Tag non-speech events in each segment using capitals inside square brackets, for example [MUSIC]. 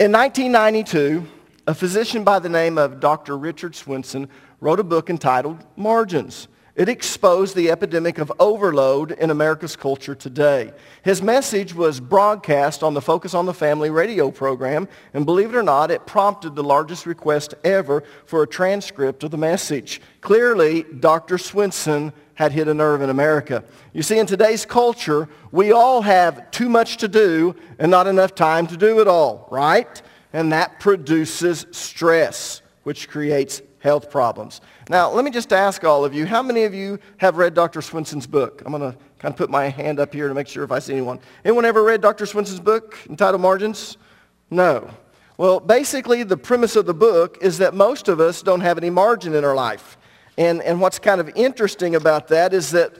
In 1992, a physician by the name of Dr. Richard Swenson wrote a book entitled Margins. It exposed the epidemic of overload in America's culture today. His message was broadcast on the Focus on the Family radio program, and believe it or not, it prompted the largest request ever for a transcript of the message. Clearly, Dr. Swenson had hit a nerve in America. You see, in today's culture, we all have too much to do and not enough time to do it all, right? And that produces stress, which creates health problems. Now, let me just ask all of you, how many of you have read Dr. Swenson's book? I'm going to kind of put my hand up here to make sure if I see anyone. Anyone ever read Dr. Swenson's book entitled Margins? No. Well, basically, the premise of the book is that most of us don't have any margin in our life. And, and what's kind of interesting about that is that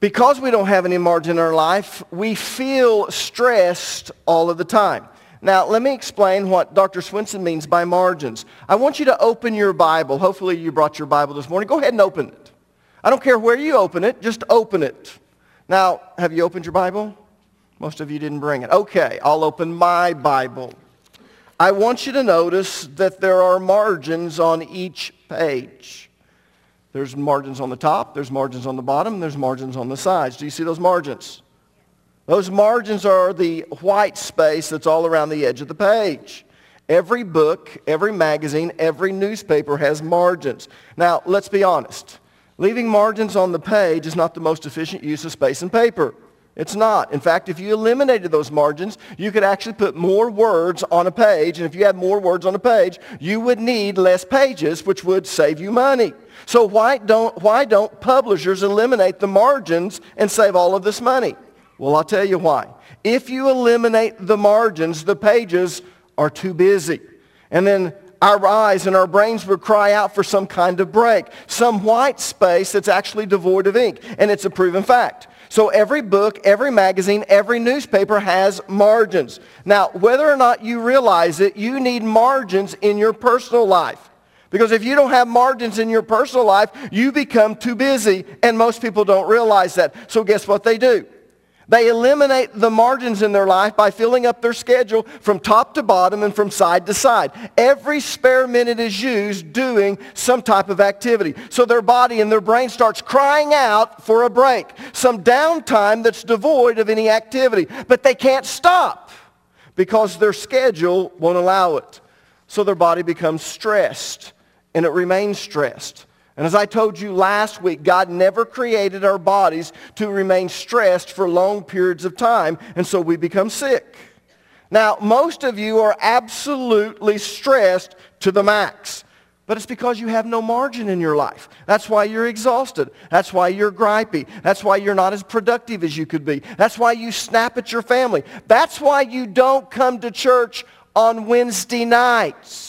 because we don't have any margin in our life, we feel stressed all of the time. Now, let me explain what Dr. Swenson means by margins. I want you to open your Bible. Hopefully you brought your Bible this morning. Go ahead and open it. I don't care where you open it, just open it. Now, have you opened your Bible? Most of you didn't bring it. Okay, I'll open my Bible. I want you to notice that there are margins on each page. There's margins on the top, there's margins on the bottom, there's margins on the sides. Do you see those margins? Those margins are the white space that's all around the edge of the page. Every book, every magazine, every newspaper has margins. Now, let's be honest. Leaving margins on the page is not the most efficient use of space and paper. It's not. In fact, if you eliminated those margins, you could actually put more words on a page. And if you had more words on a page, you would need less pages, which would save you money. So why don't, why don't publishers eliminate the margins and save all of this money? Well, I'll tell you why. If you eliminate the margins, the pages are too busy. And then our eyes and our brains would cry out for some kind of break, some white space that's actually devoid of ink. And it's a proven fact. So every book, every magazine, every newspaper has margins. Now, whether or not you realize it, you need margins in your personal life. Because if you don't have margins in your personal life, you become too busy. And most people don't realize that. So guess what they do? They eliminate the margins in their life by filling up their schedule from top to bottom and from side to side. Every spare minute is used doing some type of activity. So their body and their brain starts crying out for a break, some downtime that's devoid of any activity. But they can't stop because their schedule won't allow it. So their body becomes stressed and it remains stressed. And as I told you last week, God never created our bodies to remain stressed for long periods of time, and so we become sick. Now, most of you are absolutely stressed to the max. But it's because you have no margin in your life. That's why you're exhausted. That's why you're gripey. That's why you're not as productive as you could be. That's why you snap at your family. That's why you don't come to church on Wednesday nights.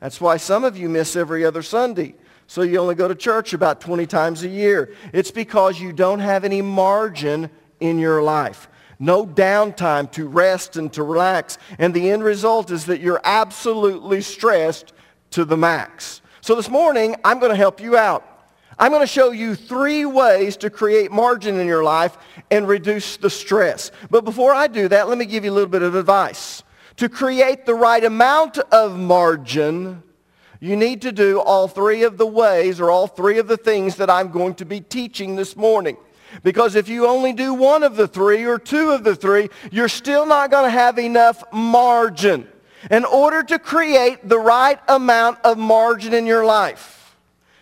That's why some of you miss every other Sunday so you only go to church about 20 times a year. It's because you don't have any margin in your life. No downtime to rest and to relax. And the end result is that you're absolutely stressed to the max. So this morning, I'm going to help you out. I'm going to show you three ways to create margin in your life and reduce the stress. But before I do that, let me give you a little bit of advice. To create the right amount of margin, you need to do all three of the ways or all three of the things that I'm going to be teaching this morning. Because if you only do one of the three or two of the three, you're still not going to have enough margin. In order to create the right amount of margin in your life,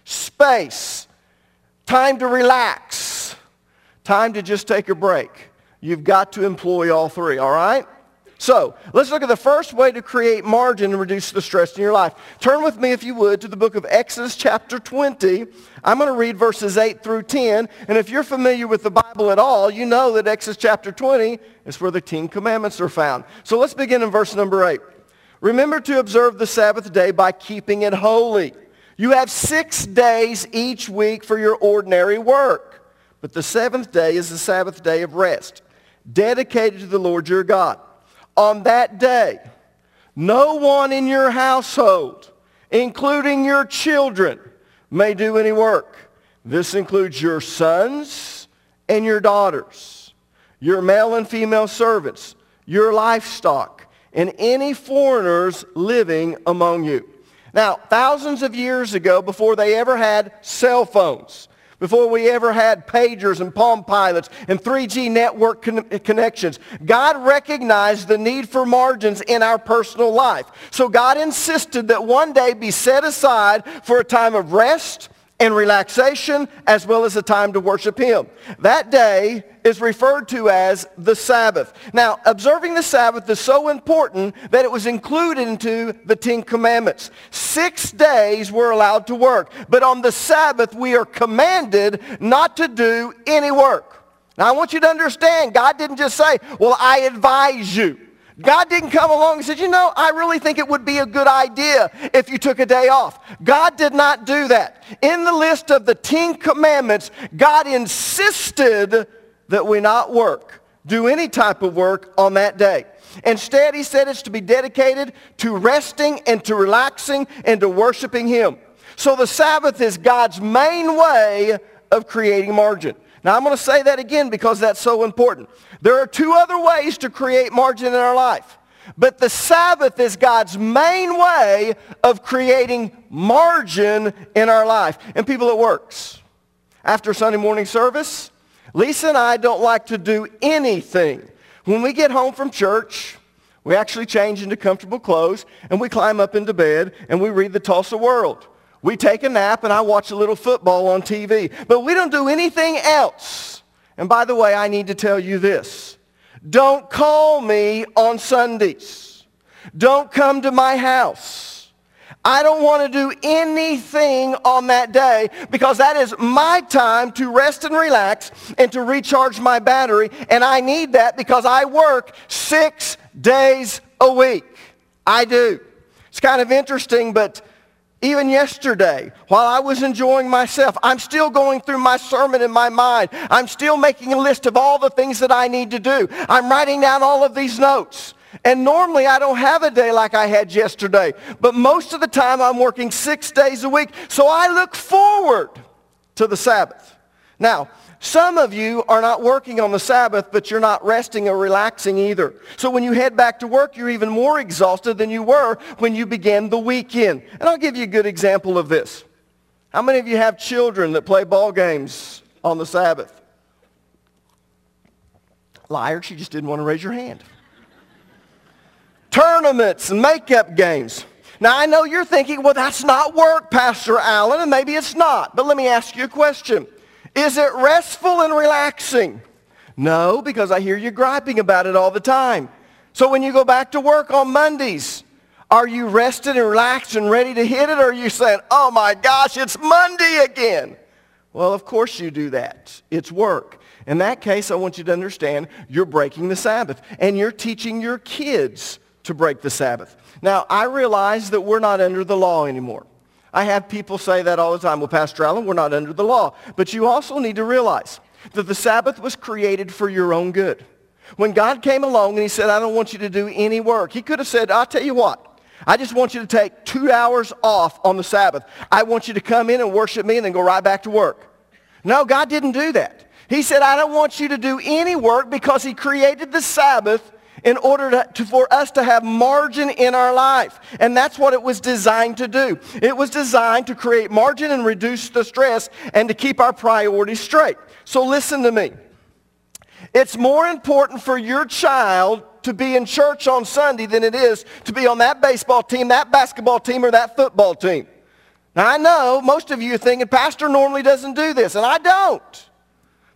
space, time to relax, time to just take a break, you've got to employ all three, all right? So let's look at the first way to create margin and reduce the stress in your life. Turn with me, if you would, to the book of Exodus chapter 20. I'm going to read verses 8 through 10. And if you're familiar with the Bible at all, you know that Exodus chapter 20 is where the Ten Commandments are found. So let's begin in verse number 8. Remember to observe the Sabbath day by keeping it holy. You have six days each week for your ordinary work. But the seventh day is the Sabbath day of rest, dedicated to the Lord your God on that day, no one in your household, including your children, may do any work. This includes your sons and your daughters, your male and female servants, your livestock, and any foreigners living among you. Now, thousands of years ago, before they ever had cell phones, before we ever had pagers and Palm Pilots and 3G network con- connections. God recognized the need for margins in our personal life. So God insisted that one day be set aside for a time of rest and relaxation as well as a time to worship him. That day is referred to as the Sabbath. Now, observing the Sabbath is so important that it was included into the Ten Commandments. Six days we're allowed to work, but on the Sabbath we are commanded not to do any work. Now, I want you to understand, God didn't just say, well, I advise you. God didn't come along and said, you know, I really think it would be a good idea if you took a day off. God did not do that. In the list of the Ten Commandments, God insisted that we not work, do any type of work on that day. Instead, he said it's to be dedicated to resting and to relaxing and to worshiping him. So the Sabbath is God's main way of creating margin. Now I'm going to say that again because that's so important. There are two other ways to create margin in our life. But the Sabbath is God's main way of creating margin in our life. And people, it works. After Sunday morning service, Lisa and I don't like to do anything. When we get home from church, we actually change into comfortable clothes and we climb up into bed and we read the Tulsa World. We take a nap and I watch a little football on TV. But we don't do anything else. And by the way, I need to tell you this. Don't call me on Sundays. Don't come to my house. I don't want to do anything on that day because that is my time to rest and relax and to recharge my battery. And I need that because I work six days a week. I do. It's kind of interesting, but even yesterday, while I was enjoying myself, I'm still going through my sermon in my mind. I'm still making a list of all the things that I need to do. I'm writing down all of these notes. And normally I don't have a day like I had yesterday. But most of the time I'm working six days a week. So I look forward to the Sabbath. Now, some of you are not working on the Sabbath, but you're not resting or relaxing either. So when you head back to work, you're even more exhausted than you were when you began the weekend. And I'll give you a good example of this. How many of you have children that play ball games on the Sabbath? Liar, she just didn't want to raise your hand. Tournaments and makeup games. Now, I know you're thinking, well, that's not work, Pastor Allen, and maybe it's not. But let me ask you a question. Is it restful and relaxing? No, because I hear you griping about it all the time. So when you go back to work on Mondays, are you rested and relaxed and ready to hit it? Or are you saying, oh my gosh, it's Monday again? Well, of course you do that. It's work. In that case, I want you to understand you're breaking the Sabbath. And you're teaching your kids to break the Sabbath. Now, I realize that we're not under the law anymore. I have people say that all the time. Well, Pastor Allen, we're not under the law. But you also need to realize that the Sabbath was created for your own good. When God came along and he said, I don't want you to do any work, he could have said, I'll tell you what, I just want you to take two hours off on the Sabbath. I want you to come in and worship me and then go right back to work. No, God didn't do that. He said, I don't want you to do any work because he created the Sabbath in order to, to, for us to have margin in our life. And that's what it was designed to do. It was designed to create margin and reduce the stress and to keep our priorities straight. So listen to me. It's more important for your child to be in church on Sunday than it is to be on that baseball team, that basketball team, or that football team. Now I know most of you are thinking, Pastor normally doesn't do this, and I don't.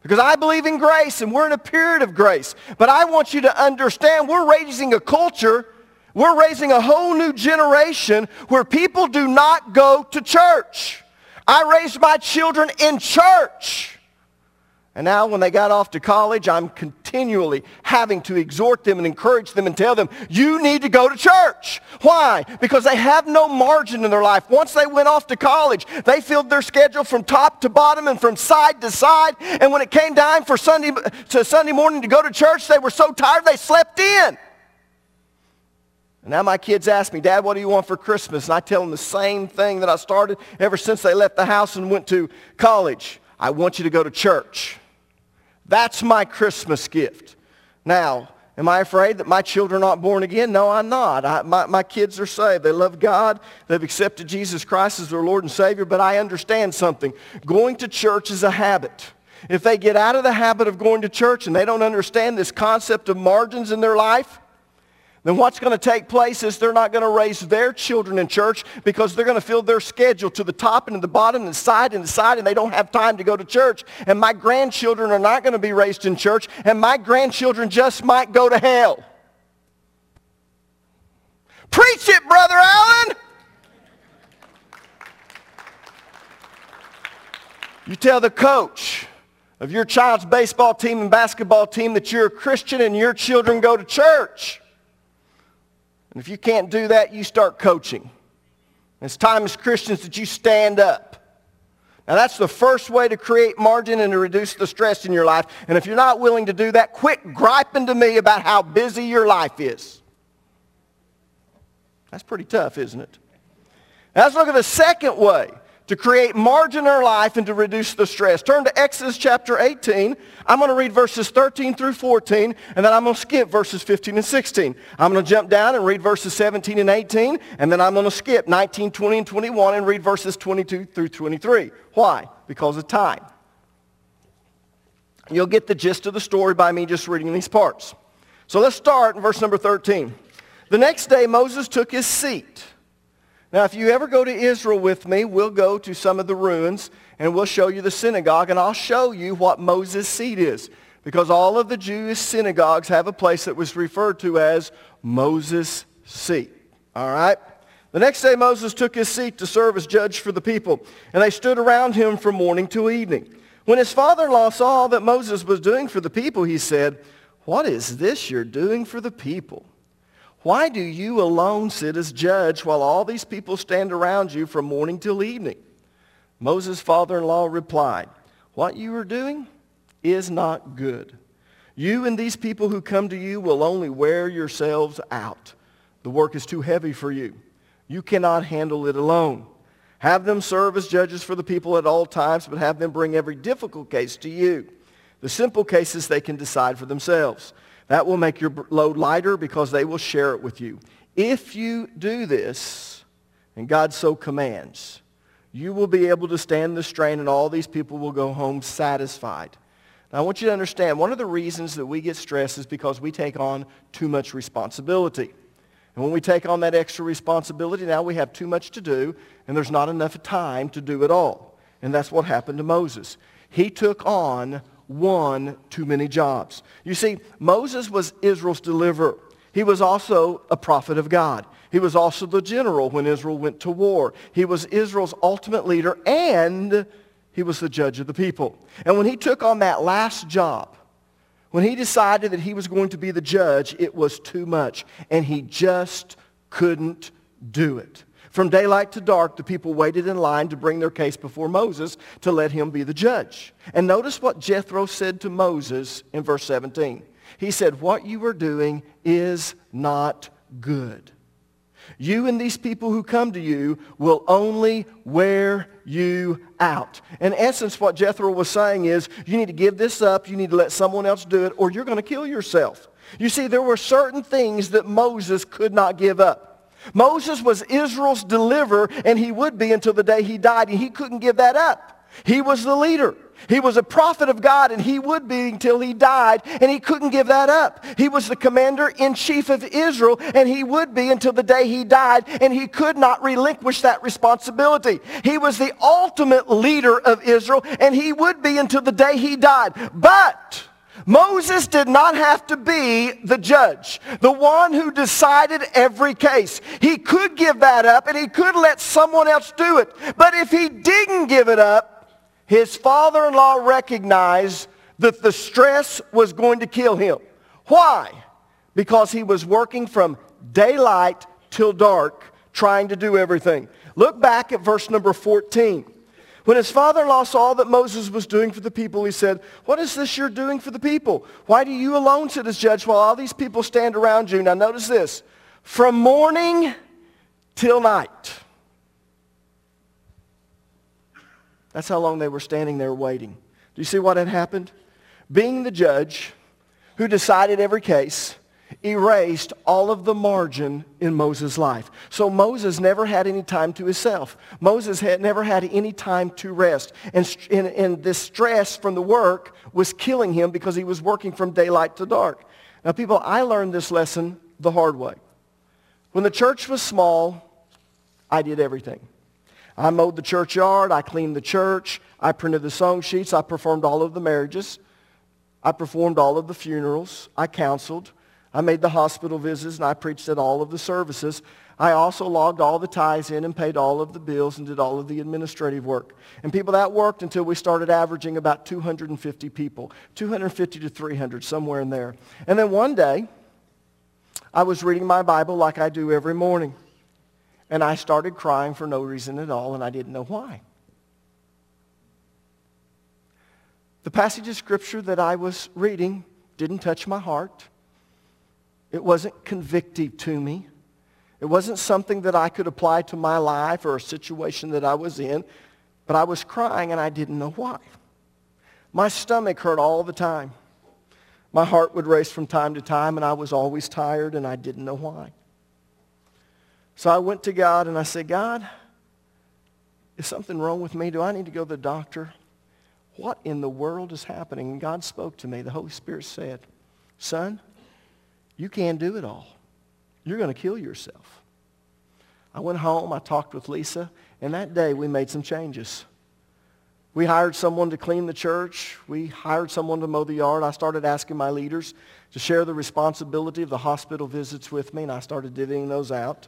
Because I believe in grace and we're in a period of grace. But I want you to understand we're raising a culture, we're raising a whole new generation where people do not go to church. I raised my children in church. And now when they got off to college, I'm continually having to exhort them and encourage them and tell them, you need to go to church. Why? Because they have no margin in their life. Once they went off to college, they filled their schedule from top to bottom and from side to side. And when it came time for Sunday, to Sunday morning to go to church, they were so tired they slept in. And now my kids ask me, Dad, what do you want for Christmas? And I tell them the same thing that I started ever since they left the house and went to college. I want you to go to church. That's my Christmas gift. Now, Am I afraid that my children aren't born again? No, I'm not. I, my, my kids are saved. They love God. They've accepted Jesus Christ as their Lord and Savior. But I understand something. Going to church is a habit. If they get out of the habit of going to church and they don't understand this concept of margins in their life, then what's going to take place is they're not going to raise their children in church because they're going to fill their schedule to the top and to the bottom and the side and the side and they don't have time to go to church. And my grandchildren are not going to be raised in church and my grandchildren just might go to hell. Preach it, Brother Allen! You tell the coach of your child's baseball team and basketball team that you're a Christian and your children go to church. And if you can't do that, you start coaching. It's time as Christians that you stand up. Now that's the first way to create margin and to reduce the stress in your life. And if you're not willing to do that, quit griping to me about how busy your life is. That's pretty tough, isn't it? Now let's look at the second way to create margin in our life and to reduce the stress. Turn to Exodus chapter 18. I'm going to read verses 13 through 14, and then I'm going to skip verses 15 and 16. I'm going to jump down and read verses 17 and 18, and then I'm going to skip 19, 20, and 21 and read verses 22 through 23. Why? Because of time. You'll get the gist of the story by me just reading these parts. So let's start in verse number 13. The next day Moses took his seat now, if you ever go to Israel with me, we'll go to some of the ruins and we'll show you the synagogue and I'll show you what Moses' seat is. Because all of the Jewish synagogues have a place that was referred to as Moses' seat. All right? The next day Moses took his seat to serve as judge for the people, and they stood around him from morning till evening. When his father-in-law saw that Moses was doing for the people, he said, What is this you're doing for the people? Why do you alone sit as judge while all these people stand around you from morning till evening? Moses' father-in-law replied, What you are doing is not good. You and these people who come to you will only wear yourselves out. The work is too heavy for you. You cannot handle it alone. Have them serve as judges for the people at all times, but have them bring every difficult case to you. The simple cases they can decide for themselves. That will make your load lighter because they will share it with you. If you do this, and God so commands, you will be able to stand the strain and all these people will go home satisfied. Now, I want you to understand, one of the reasons that we get stressed is because we take on too much responsibility. And when we take on that extra responsibility, now we have too much to do, and there's not enough time to do it all. And that's what happened to Moses. He took on one too many jobs. You see, Moses was Israel's deliverer. He was also a prophet of God. He was also the general when Israel went to war. He was Israel's ultimate leader and he was the judge of the people. And when he took on that last job, when he decided that he was going to be the judge, it was too much. And he just couldn't do it. From daylight to dark, the people waited in line to bring their case before Moses to let him be the judge. And notice what Jethro said to Moses in verse 17. He said, what you are doing is not good. You and these people who come to you will only wear you out. In essence, what Jethro was saying is, you need to give this up, you need to let someone else do it, or you're going to kill yourself. You see, there were certain things that Moses could not give up. Moses was Israel's deliverer, and he would be until the day he died, and he couldn't give that up. He was the leader. He was a prophet of God, and he would be until he died, and he couldn't give that up. He was the commander-in-chief of Israel, and he would be until the day he died, and he could not relinquish that responsibility. He was the ultimate leader of Israel, and he would be until the day he died. But Moses did not have to be the judge, the one who decided every case. He could give that up and he could let someone else do it. But if he didn't give it up, his father-in-law recognized that the stress was going to kill him. Why? Because he was working from daylight till dark trying to do everything. Look back at verse number 14. When his father-in-law saw that Moses was doing for the people, he said, what is this you're doing for the people? Why do you alone sit as judge while all these people stand around you? Now notice this. From morning till night. That's how long they were standing there waiting. Do you see what had happened? Being the judge who decided every case, erased all of the margin in Moses' life. So Moses never had any time to himself. Moses had never had any time to rest. And, and, and this stress from the work was killing him because he was working from daylight to dark. Now, people, I learned this lesson the hard way. When the church was small, I did everything. I mowed the churchyard. I cleaned the church. I printed the song sheets. I performed all of the marriages. I performed all of the funerals. I counseled. I made the hospital visits and I preached at all of the services. I also logged all the ties in and paid all of the bills and did all of the administrative work. And people, that worked until we started averaging about 250 people, 250 to 300, somewhere in there. And then one day, I was reading my Bible like I do every morning. And I started crying for no reason at all, and I didn't know why. The passage of Scripture that I was reading didn't touch my heart. It wasn't convictive to me. It wasn't something that I could apply to my life or a situation that I was in, but I was crying and I didn't know why. My stomach hurt all the time. My heart would race from time to time and I was always tired and I didn't know why. So I went to God and I said, God, is something wrong with me? Do I need to go to the doctor? What in the world is happening? And God spoke to me. The Holy Spirit said, son, you can't do it all. You're going to kill yourself. I went home, I talked with Lisa, and that day we made some changes. We hired someone to clean the church. We hired someone to mow the yard. I started asking my leaders to share the responsibility of the hospital visits with me, and I started divvying those out.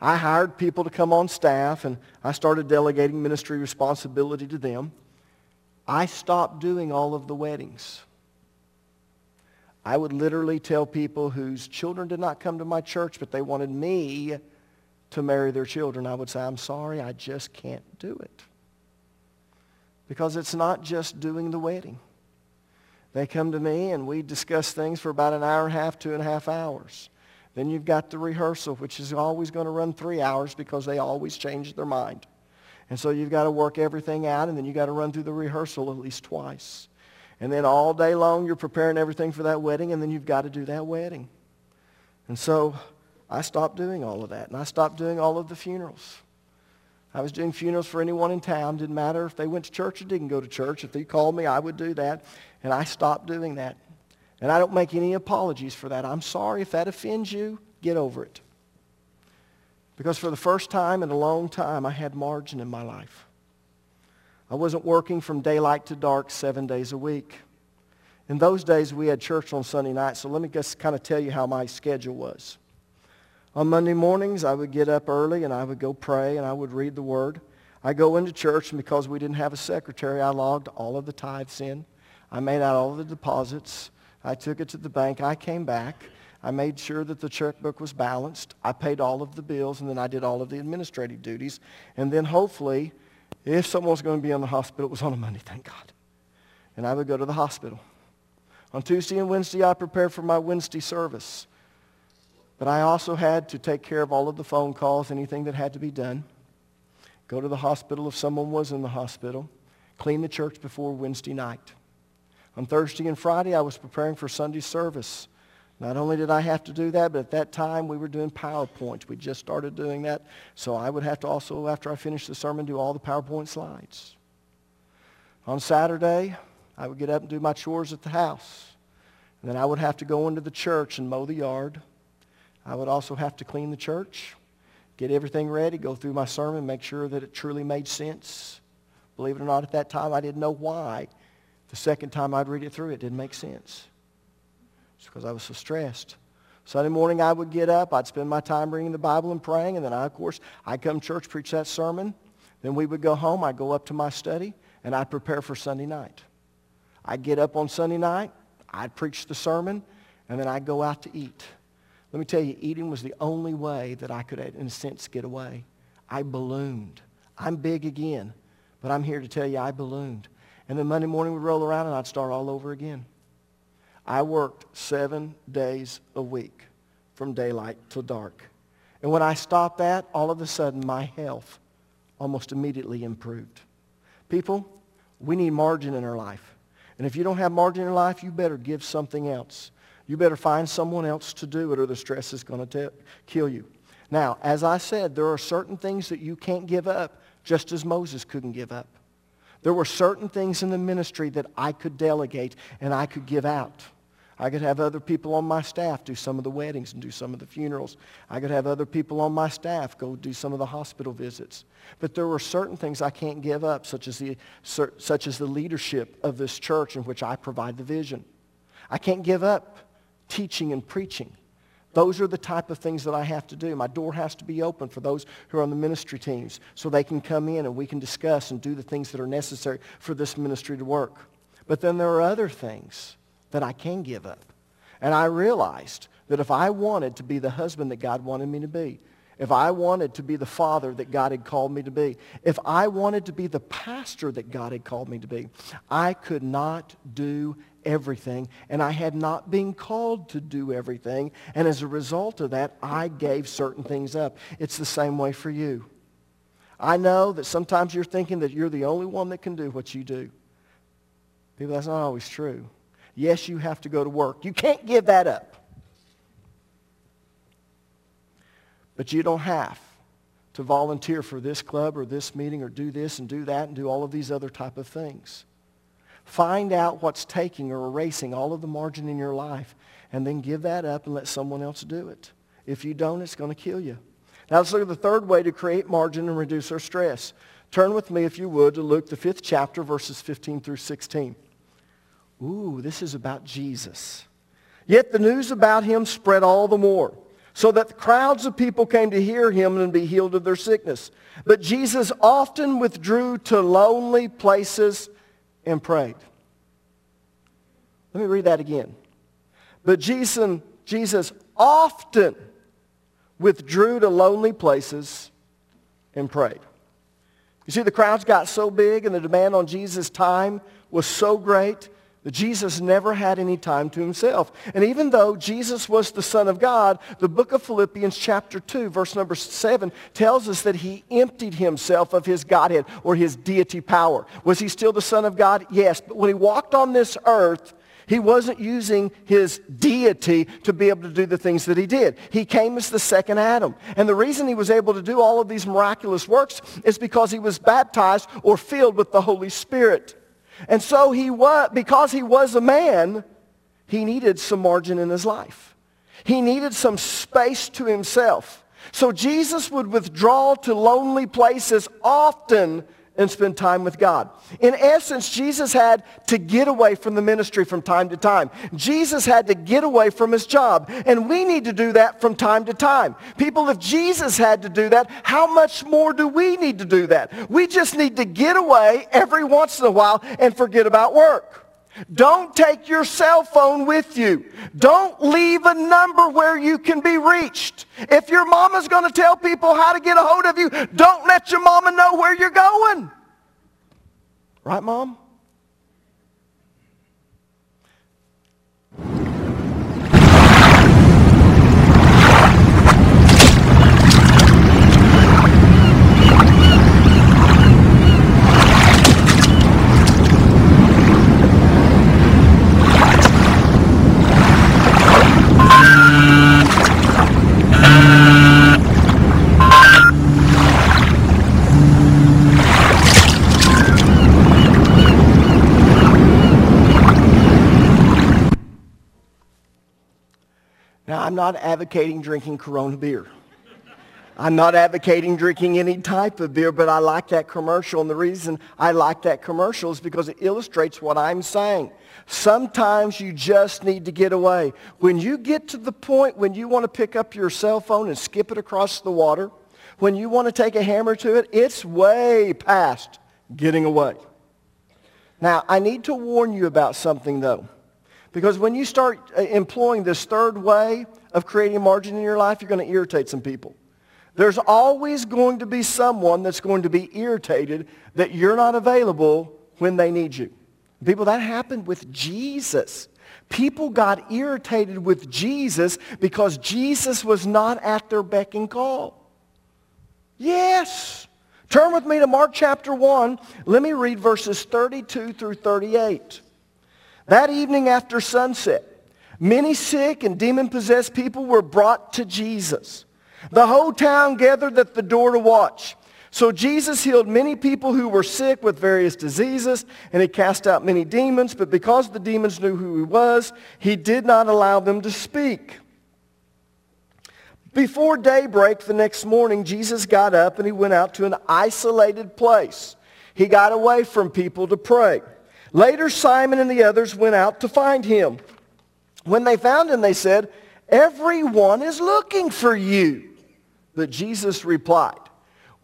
I hired people to come on staff, and I started delegating ministry responsibility to them. I stopped doing all of the weddings. I would literally tell people whose children did not come to my church, but they wanted me to marry their children. I would say, I'm sorry, I just can't do it. Because it's not just doing the wedding. They come to me and we discuss things for about an hour and a half, two and a half hours. Then you've got the rehearsal, which is always going to run three hours because they always change their mind. And so you've got to work everything out, and then you've got to run through the rehearsal at least twice. And then all day long you're preparing everything for that wedding, and then you've got to do that wedding. And so I stopped doing all of that, and I stopped doing all of the funerals. I was doing funerals for anyone in town. Didn't matter if they went to church or didn't go to church. If they called me, I would do that. And I stopped doing that. And I don't make any apologies for that. I'm sorry if that offends you. Get over it. Because for the first time in a long time, I had margin in my life. I wasn't working from daylight to dark seven days a week. In those days, we had church on Sunday night, so let me just kind of tell you how my schedule was. On Monday mornings, I would get up early and I would go pray and I would read the Word. I go into church, and because we didn't have a secretary, I logged all of the tithes in. I made out all of the deposits. I took it to the bank. I came back. I made sure that the checkbook was balanced. I paid all of the bills, and then I did all of the administrative duties. And then hopefully if someone was going to be in the hospital, it was on a Monday, thank God. And I would go to the hospital. On Tuesday and Wednesday, I prepared for my Wednesday service. But I also had to take care of all of the phone calls, anything that had to be done. Go to the hospital if someone was in the hospital. Clean the church before Wednesday night. On Thursday and Friday, I was preparing for Sunday service. Not only did I have to do that, but at that time we were doing PowerPoint. We just started doing that. So I would have to also, after I finished the sermon, do all the PowerPoint slides. On Saturday, I would get up and do my chores at the house. And then I would have to go into the church and mow the yard. I would also have to clean the church, get everything ready, go through my sermon, make sure that it truly made sense. Believe it or not, at that time I didn't know why. The second time I'd read it through, it didn't make sense. It's because I was so stressed. Sunday morning I would get up. I'd spend my time reading the Bible and praying. And then, I, of course, I'd come to church, preach that sermon. Then we would go home. I'd go up to my study, and I'd prepare for Sunday night. I'd get up on Sunday night. I'd preach the sermon, and then I'd go out to eat. Let me tell you, eating was the only way that I could, in a sense, get away. I ballooned. I'm big again, but I'm here to tell you I ballooned. And then Monday morning would roll around, and I'd start all over again. I worked seven days a week from daylight till dark. And when I stopped that, all of a sudden my health almost immediately improved. People, we need margin in our life. And if you don't have margin in your life, you better give something else. You better find someone else to do it or the stress is going to kill you. Now, as I said, there are certain things that you can't give up just as Moses couldn't give up. There were certain things in the ministry that I could delegate and I could give out. I could have other people on my staff do some of the weddings and do some of the funerals. I could have other people on my staff go do some of the hospital visits. But there were certain things I can't give up, such as the, such as the leadership of this church in which I provide the vision. I can't give up teaching and preaching. Those are the type of things that I have to do. My door has to be open for those who are on the ministry teams so they can come in and we can discuss and do the things that are necessary for this ministry to work. But then there are other things that I can give up. And I realized that if I wanted to be the husband that God wanted me to be, if I wanted to be the father that God had called me to be, if I wanted to be the pastor that God had called me to be, I could not do everything, and I had not been called to do everything. And as a result of that, I gave certain things up. It's the same way for you. I know that sometimes you're thinking that you're the only one that can do what you do. People, that's not always true. Yes, you have to go to work. You can't give that up. But you don't have to volunteer for this club or this meeting or do this and do that and do all of these other type of things. Find out what's taking or erasing all of the margin in your life and then give that up and let someone else do it. If you don't, it's going to kill you. Now let's look at the third way to create margin and reduce our stress. Turn with me, if you would, to Luke, the fifth chapter, verses 15 through 16. Ooh, this is about Jesus. Yet the news about him spread all the more, so that crowds of people came to hear him and be healed of their sickness. But Jesus often withdrew to lonely places and prayed. Let me read that again. But Jesus, Jesus often withdrew to lonely places and prayed. You see, the crowds got so big and the demand on Jesus' time was so great that Jesus never had any time to himself. And even though Jesus was the Son of God, the book of Philippians chapter 2, verse number 7, tells us that he emptied himself of his Godhead or his deity power. Was he still the Son of God? Yes. But when he walked on this earth, he wasn't using his deity to be able to do the things that he did. He came as the second Adam. And the reason he was able to do all of these miraculous works is because he was baptized or filled with the Holy Spirit. And so he was, because he was a man, he needed some margin in his life. He needed some space to himself. So Jesus would withdraw to lonely places often and spend time with God. In essence, Jesus had to get away from the ministry from time to time. Jesus had to get away from his job. And we need to do that from time to time. People, if Jesus had to do that, how much more do we need to do that? We just need to get away every once in a while and forget about work. Don't take your cell phone with you. Don't leave a number where you can be reached. If your mama's going to tell people how to get a hold of you, don't let your mama know where you're going. Right, Mom? Now, I'm not advocating drinking Corona beer. I'm not advocating drinking any type of beer, but I like that commercial. And the reason I like that commercial is because it illustrates what I'm saying. Sometimes you just need to get away. When you get to the point when you want to pick up your cell phone and skip it across the water, when you want to take a hammer to it, it's way past getting away. Now, I need to warn you about something, though. Because when you start uh, employing this third way of creating a margin in your life, you're going to irritate some people. There's always going to be someone that's going to be irritated that you're not available when they need you. People, that happened with Jesus. People got irritated with Jesus because Jesus was not at their beck and call. Yes. Turn with me to Mark chapter 1. Let me read verses 32 through 38. That evening after sunset, Many sick and demon-possessed people were brought to Jesus. The whole town gathered at the door to watch. So Jesus healed many people who were sick with various diseases, and he cast out many demons, but because the demons knew who he was, he did not allow them to speak. Before daybreak the next morning, Jesus got up and he went out to an isolated place. He got away from people to pray. Later, Simon and the others went out to find him. When they found him, they said, Everyone is looking for you. But Jesus replied,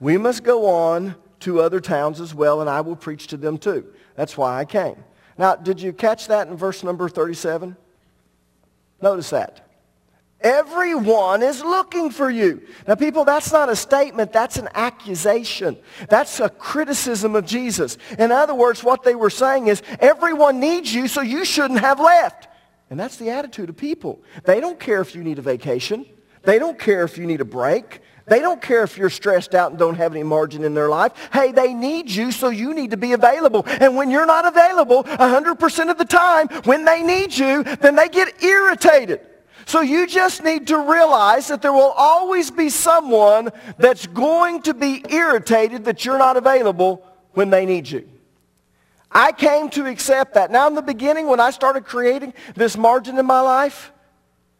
we must go on to other towns as well, and I will preach to them too. That's why I came. Now, did you catch that in verse number 37? Notice that. Everyone is looking for you. Now, people, that's not a statement. That's an accusation. That's a criticism of Jesus. In other words, what they were saying is, everyone needs you, so you shouldn't have left. And that's the attitude of people. They don't care if you need a vacation. They don't care if you need a break. They don't care if you're stressed out and don't have any margin in their life. Hey, they need you, so you need to be available. And when you're not available 100% of the time, when they need you, then they get irritated. So you just need to realize that there will always be someone that's going to be irritated that you're not available when they need you. I came to accept that. Now in the beginning, when I started creating this margin in my life,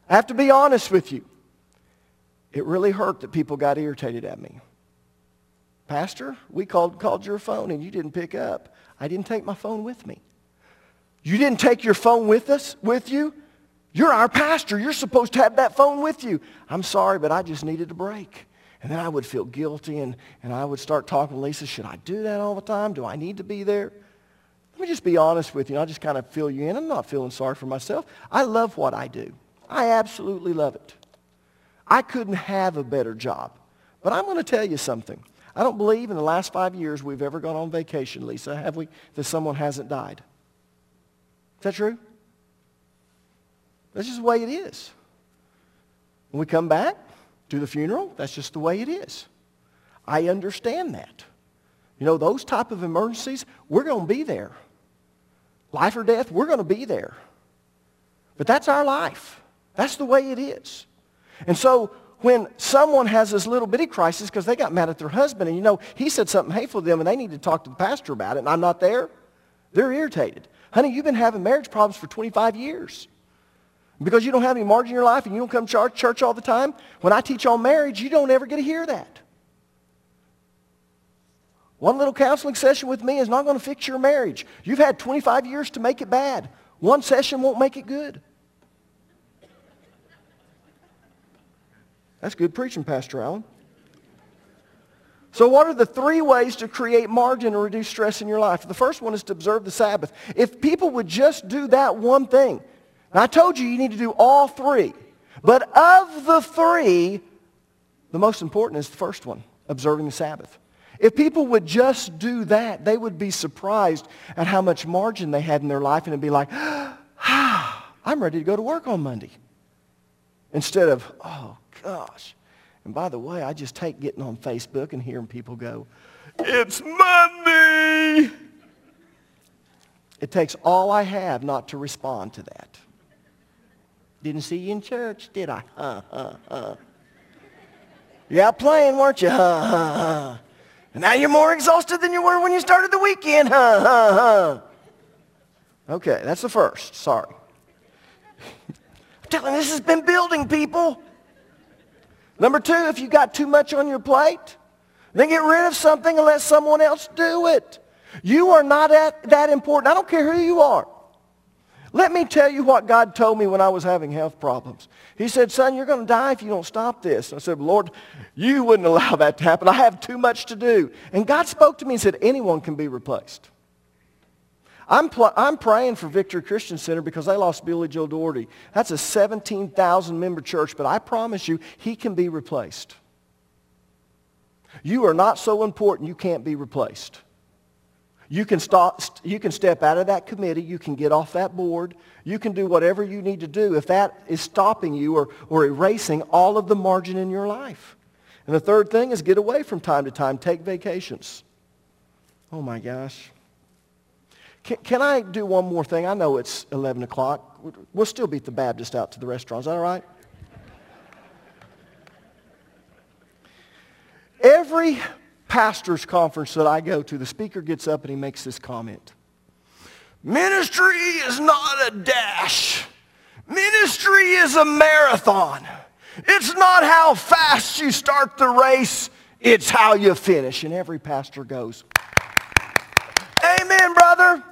I have to be honest with you. It really hurt that people got irritated at me. Pastor, we called, called your phone and you didn't pick up. I didn't take my phone with me. You didn't take your phone with us, with you? You're our pastor. You're supposed to have that phone with you. I'm sorry, but I just needed a break. And then I would feel guilty and, and I would start talking to Lisa, should I do that all the time? Do I need to be there? Let me just be honest with you. I'll just kind of fill you in. I'm not feeling sorry for myself. I love what I do. I absolutely love it. I couldn't have a better job. But I'm going to tell you something. I don't believe in the last five years we've ever gone on vacation, Lisa, have we, that someone hasn't died. Is that true? That's just the way it is. When we come back, do the funeral, that's just the way it is. I understand that. You know, those type of emergencies, we're going to be there. Life or death, we're going to be there. But that's our life. That's the way it is. And so when someone has this little bitty crisis because they got mad at their husband and you know he said something hateful to them and they need to talk to the pastor about it and I'm not there, they're irritated. Honey, you've been having marriage problems for 25 years. Because you don't have any margin in your life and you don't come to church all the time, when I teach on marriage, you don't ever get to hear that. One little counseling session with me is not going to fix your marriage. You've had 25 years to make it bad. One session won't make it good. That's good preaching, Pastor Allen. So what are the three ways to create margin and reduce stress in your life? The first one is to observe the Sabbath. If people would just do that one thing, I told you you need to do all three, but of the three, the most important is the first one, observing the Sabbath. If people would just do that, they would be surprised at how much margin they had in their life and it'd be like, [GASPS] ah, I'm ready to go to work on Monday. Instead of, oh, gosh. And by the way, I just take getting on Facebook and hearing people go, it's Monday. It takes all I have not to respond to that. Didn't see you in church, did I? Huh, huh, huh. You're out playing, weren't you? Huh, huh, huh. Now you're more exhausted than you were when you started the weekend. Huh, huh, huh. Okay, that's the first. Sorry. I'm telling you, this has been building people. Number two, if you got too much on your plate, then get rid of something and let someone else do it. You are not that important. I don't care who you are. Let me tell you what God told me when I was having health problems. He said, son, you're going to die if you don't stop this. I said, Lord, you wouldn't allow [LAUGHS] that to happen. I have too much to do. And God spoke to me and said, anyone can be replaced. I'm, pl- I'm praying for Victory Christian Center because they lost Billy Joe Daugherty. That's a 17,000 member church, but I promise you, he can be replaced. You are not so important you can't be replaced. You can, stop, you can step out of that committee. You can get off that board. You can do whatever you need to do if that is stopping you or, or erasing all of the margin in your life. And the third thing is get away from time to time. Take vacations. Oh my gosh. Can, can I do one more thing? I know it's 11 o'clock. We'll still beat the Baptist out to the restaurant. Is that all right? Every pastor's conference that I go to, the speaker gets up and he makes this comment. Ministry is not a dash. Ministry is a marathon. It's not how fast you start the race, it's how you finish. And every pastor goes, Amen, brother.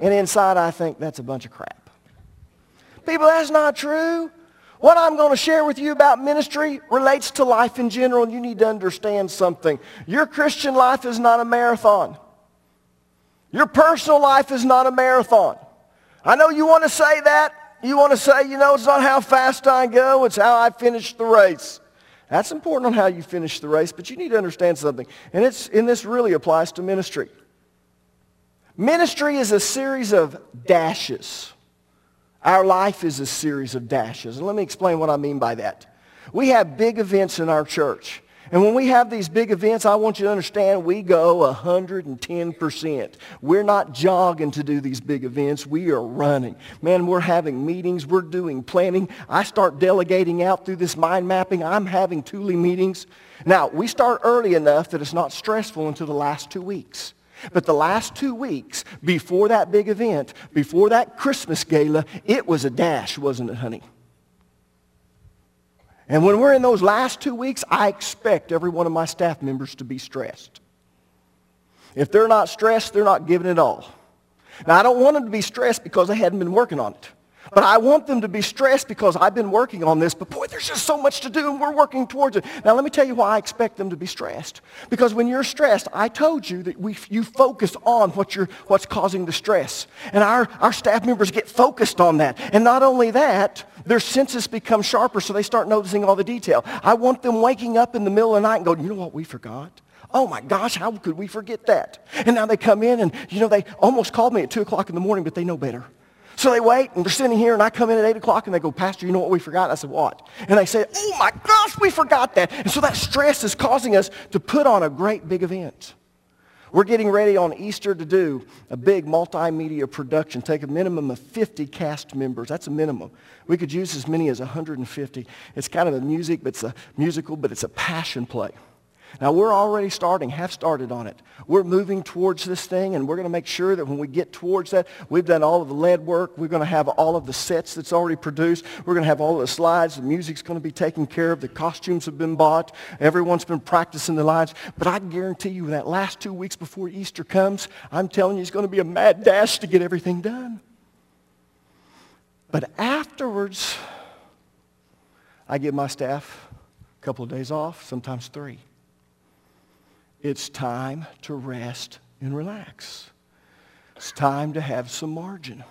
And inside I think that's a bunch of crap. People, that's not true. What I'm going to share with you about ministry relates to life in general, and you need to understand something. Your Christian life is not a marathon. Your personal life is not a marathon. I know you want to say that. You want to say, you know, it's not how fast I go, it's how I finish the race. That's important on how you finish the race, but you need to understand something. And, it's, and this really applies to ministry. Ministry is a series of dashes. Our life is a series of dashes. And let me explain what I mean by that. We have big events in our church. And when we have these big events, I want you to understand we go 110%. We're not jogging to do these big events. We are running. Man, we're having meetings. We're doing planning. I start delegating out through this mind mapping. I'm having Thule meetings. Now, we start early enough that it's not stressful until the last two weeks. But the last two weeks before that big event, before that Christmas gala, it was a dash, wasn't it, honey? And when we're in those last two weeks, I expect every one of my staff members to be stressed. If they're not stressed, they're not giving it all. Now, I don't want them to be stressed because they hadn't been working on it. But I want them to be stressed because I've been working on this. But boy, there's just so much to do and we're working towards it. Now let me tell you why I expect them to be stressed. Because when you're stressed, I told you that we, you focus on what you're, what's causing the stress. And our, our staff members get focused on that. And not only that, their senses become sharper so they start noticing all the detail. I want them waking up in the middle of the night and going, you know what we forgot? Oh my gosh, how could we forget that? And now they come in and, you know, they almost called me at 2 o'clock in the morning, but they know better. So they wait, and they're sitting here, and I come in at 8 o'clock, and they go, Pastor, you know what we forgot? I said, what? And they say, oh my gosh, we forgot that. And so that stress is causing us to put on a great big event. We're getting ready on Easter to do a big multimedia production, take a minimum of 50 cast members. That's a minimum. We could use as many as 150. It's kind of a music, but it's a musical, but it's a passion play. Now, we're already starting, have started on it. We're moving towards this thing, and we're going to make sure that when we get towards that, we've done all of the lead work. We're going to have all of the sets that's already produced. We're going to have all the slides. The music's going to be taken care of. The costumes have been bought. Everyone's been practicing the lines. But I guarantee you, that last two weeks before Easter comes, I'm telling you, it's going to be a mad dash to get everything done. But afterwards, I give my staff a couple of days off, sometimes three. It's time to rest and relax. It's time to have some margin.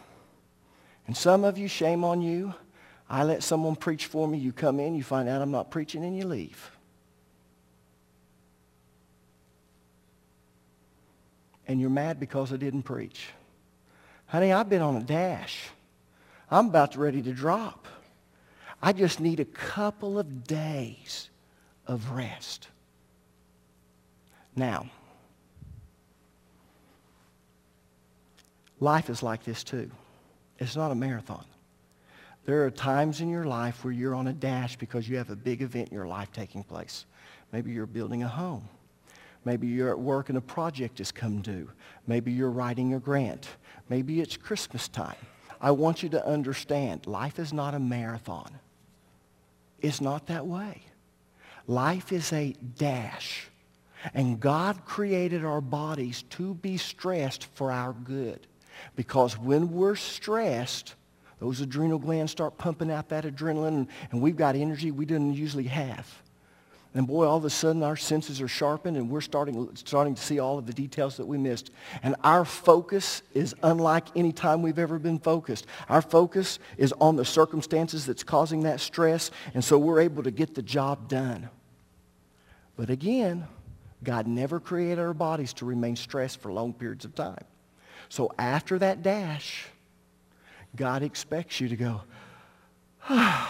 And some of you, shame on you. I let someone preach for me. You come in, you find out I'm not preaching, and you leave. And you're mad because I didn't preach. Honey, I've been on a dash. I'm about ready to drop. I just need a couple of days of rest. Now, life is like this too. It's not a marathon. There are times in your life where you're on a dash because you have a big event in your life taking place. Maybe you're building a home. Maybe you're at work and a project has come due. Maybe you're writing a grant. Maybe it's Christmas time. I want you to understand, life is not a marathon. It's not that way. Life is a dash. And God created our bodies to be stressed for our good. Because when we're stressed, those adrenal glands start pumping out that adrenaline, and we've got energy we didn't usually have. And boy, all of a sudden our senses are sharpened and we're starting, starting to see all of the details that we missed. And our focus is unlike any time we've ever been focused. Our focus is on the circumstances that's causing that stress, and so we're able to get the job done. But again, God never created our bodies to remain stressed for long periods of time. So after that dash, God expects you to go, [SIGHS]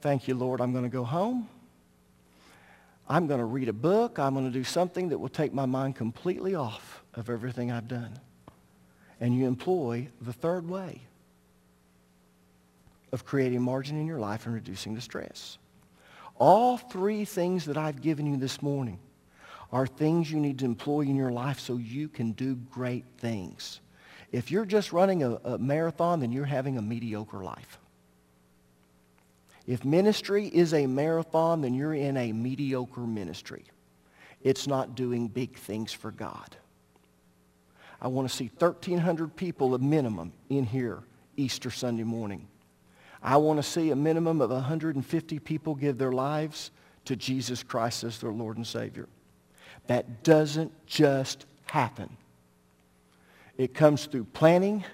Thank you, Lord. I'm going to go home. I'm going to read a book. I'm going to do something that will take my mind completely off of everything I've done. and you employ the third way of creating margin in your life and reducing the stress. All three things that I've given you this morning are things you need to employ in your life so you can do great things. If you're just running a, a marathon, then you're having a mediocre life. If ministry is a marathon, then you're in a mediocre ministry. It's not doing big things for God. I want to see 1,300 people, a minimum, in here Easter Sunday morning. I want to see a minimum of 150 people give their lives to Jesus Christ as their Lord and Savior. That doesn't just happen. It comes through planning,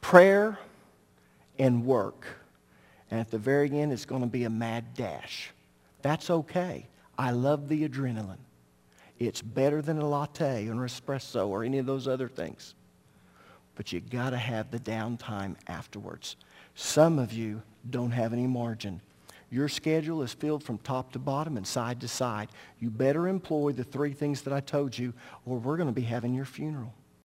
prayer, and work. And at the very end, it's going to be a mad dash. That's okay. I love the adrenaline. It's better than a latte or an espresso or any of those other things. But you got to have the downtime afterwards. Some of you don't have any margin. Your schedule is filled from top to bottom and side to side. You better employ the three things that I told you or we're going to be having your funeral.